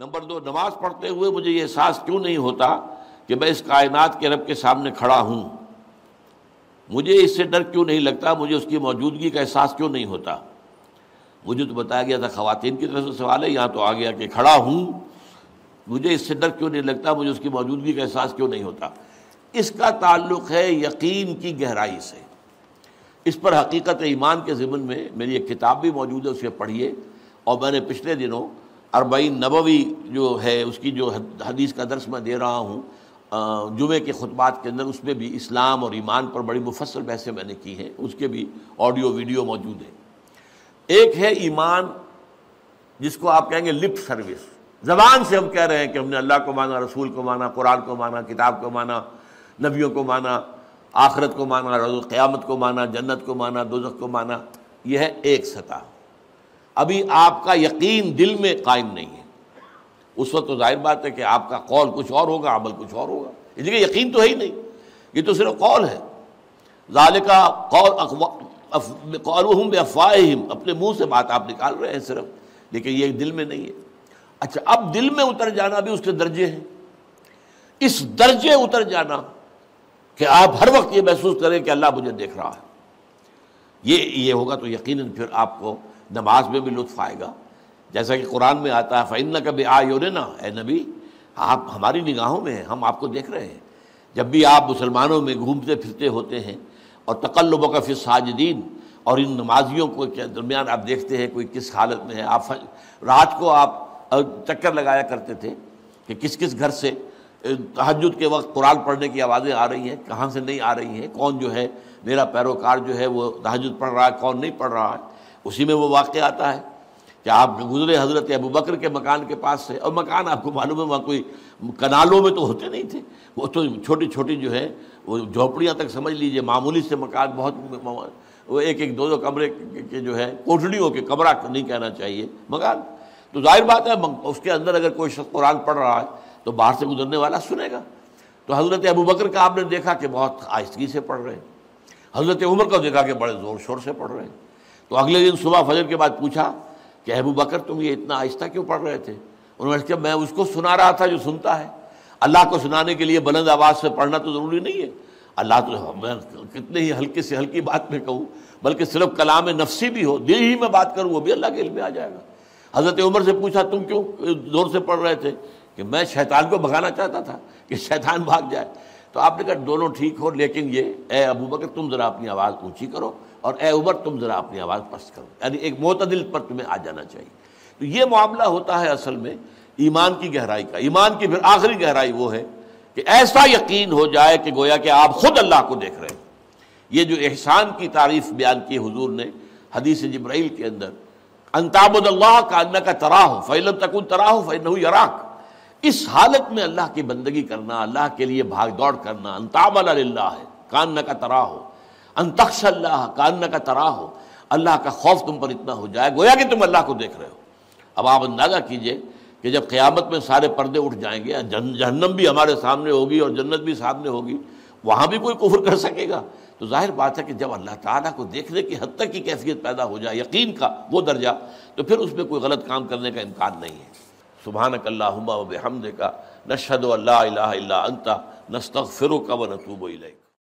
Number دو، نماز پڑھتے ہوئے مجھے یہ احساس کیوں نہیں ہوتا کہ میں اس کائنات کے رب کے سامنے کھڑا ہوں؟ مجھے اس سے ڈر کیوں نہیں لگتا؟ مجھے اس کی موجودگی کا احساس کیوں نہیں ہوتا؟ مجھے تو بتایا گیا تھا، خواتین کی طرف سے سوال ہے، یہاں تو آ گیا کہ کھڑا ہوں۔ مجھے اس سے ڈر کیوں نہیں لگتا؟ مجھے اس کی موجودگی کا احساس کیوں نہیں ہوتا؟ اس کا تعلق ہے یقین کی گہرائی سے۔ اس پر حقیقت ایمان کے ضمن میں میری ایک کتاب بھی موجود ہے، اسے پڑھیے۔ اور میں نے پچھلے دنوں اربعین نبوی جو ہے، اس کی جو حدیث کا درس میں دے رہا ہوں جمعے کے خطبات کے اندر اس میں بھی اسلام اور ایمان پر بڑی مفصل بحثیں میں نے کی ہیں، اس کے بھی آڈیو ویڈیو موجود ہیں۔ ایک ہے ایمان، جس کو آپ کہیں گے لپ سروس زبان سے ہم کہہ رہے ہیں کہ ہم نے اللہ کو مانا، رسول کو مانا، قرآن کو مانا، کتاب کو مانا، نبیوں کو مانا، آخرت کو مانا رضو قیامت کو مانا، جنت کو مانا، دوزخ کو مانا۔ یہ ہے ایک سطح۔ ابھی آپ کا یقین دل میں قائم نہیں ہے۔ اس وقت تو ظاہر بات ہے کہ آپ کا قول کچھ اور ہوگا، عمل کچھ اور ہوگا۔ اس لیے یقین تو ہے ہی نہیں۔ یہ تو صرف قول ہے۔ ظالقہ قول قول افواہم اپنے منہ سے بات آپ نکال رہے ہیں صرف، لیکن یہ دل میں نہیں ہے۔ اچھا اب دل میں اتر جانا بھی اس کے درجے ہیں۔ اس درجے اتر جانا کہ آپ ہر وقت یہ محسوس کریں کہ اللہ مجھے دیکھ رہا ہے۔ یہ یہ ہوگا تو یقیناً پھر آپ کو نماز میں بھی لطف آئے گا۔ جیسا کہ قرآن میں آتا ہے فعن کبھی آ نا اے نبی، آپ ہماری نگاہوں میں ہیں، ہم آپ کو دیکھ رہے ہیں۔ جب بھی آپ مسلمانوں میں گھومتے پھرتے ہوتے ہیں، اور تقلب کا پھر ساجدین اور ان نمازیوں کو درمیان آپ دیکھتے ہیں، کوئی کس حالت میں ہے، آپ رات کو آپ چکر لگایا کرتے تھے کہ کس کس گھر سے تحجد کے وقت قرآن پڑھنے کی آوازیں آ رہی ہیں، کہاں سے نہیں آ رہی ہیں، کون جو ہے، میرا پیروکار جو ہے وہ تحجد پڑھ رہا ہے، کون نہیں پڑھ رہا ہے۔ اسی میں وہ واقعہ آتا ہے کہ آپ گزرے حضرت ابو بکر کے مکان کے پاس سے، اور مکان آپ کو معلوم ہے، وہاں کوئی کنالوں میں تو ہوتے نہیں تھے۔ وہ تو چھوٹی چھوٹی جو ہے، وہ جھوپڑیاں تک سمجھ لیجیے، معمولی سے مکان بہت وہ ایک ایک دو دو کمرے کے جو ہے کوٹڑیوں کے کمرہ نہیں کہنا چاہیے، مکان۔ تو ظاہر بات ہے، اس کے اندر اگر کوئی شخص قرآن پڑھ رہا ہے، تو باہر سے گزرنے والا سنے گا۔ تو حضرت ابو بکر کا آپ نے دیکھا کہ بہت آہستگی سے پڑھ رہے ہیں۔ حضرت عمر کو دیکھا کہ بڑے زور شور سے پڑھ رہے ہیں۔ تو اگلے دن صبح فجر کے بعد پوچھا کہ ابو بکر تم یہ اتنا آہستہ کیوں پڑھ رہے تھے؟ انہوں نے کہا میں اس کو سنا رہا تھا جو سنتا ہے۔ اللہ کو سنانے کے لیے بلند آواز سے پڑھنا تو ضروری نہیں ہے۔ اللہ تو میں کتنے ہی ہلکے سے ہلکی بات میں کہوں، بلکہ صرف کلام نفسی بھی ہو، دل ہی میں بات کروں، وہ بھی اللہ کے علم میں آ جائے گا۔ حضرت عمر سے پوچھا، تم کیوں زور سے پڑھ رہے تھے؟ کہ میں شیطان کو بھگانا چاہتا تھا کہ شیطان بھاگ جائے۔ تو آپ نے کہا دونوں ٹھیک ہو، لیکن یہ اے ابو بکر تم ذرا اپنی آواز اونچی کرو اور اے عمر تم ذرا اپنی آواز پست کرو۔ یعنی ایک معتدل پر تمہیں آ جانا چاہیے۔ تو یہ معاملہ ہوتا ہے اصل میں ایمان کی گہرائی کا۔ ایمان کی پھر آخری گہرائی وہ ہے کہ ایسا یقین ہو جائے کہ گویا کہ آپ خود اللہ کو دیکھ رہے ہیں۔ یہ جو احسان کی تعریف بیان کی حضور نے حدیث جبرائیل کے اندر انتاب اللہ کا اللہ کا تراہ فیلم تکن تراہ فیل یراک۔ اس حالت میں اللہ کی بندگی کرنا، اللہ کے لیے بھاگ دوڑ کرنا انتاب اللہ ہے کان کا تراہ ہو انتخش اللہ کان کا تراہ ہو اللہ کا خوف تم پر اتنا ہو جائے، گویا کہ تم اللہ کو دیکھ رہے ہو۔ اب آپ اندازہ کیجیے کہ جب قیامت میں سارے پردے اٹھ جائیں گے جہنم بھی ہمارے سامنے ہوگی اور جنت بھی سامنے ہوگی، وہاں بھی کوئی کفر کر سکے گا؟ تو ظاہر بات ہے کہ جب اللہ تعالیٰ کو دیکھنے کی حد تک کی کیفیت پیدا ہو جائے، یقین کا وہ درجہ، تو پھر اس میں کوئی غلط کام کرنے کا امکان نہیں ہے۔ سبحانک اللہ و بحمد کا اللہ الہ الا انتا نستغفرک و نتوب الیک۔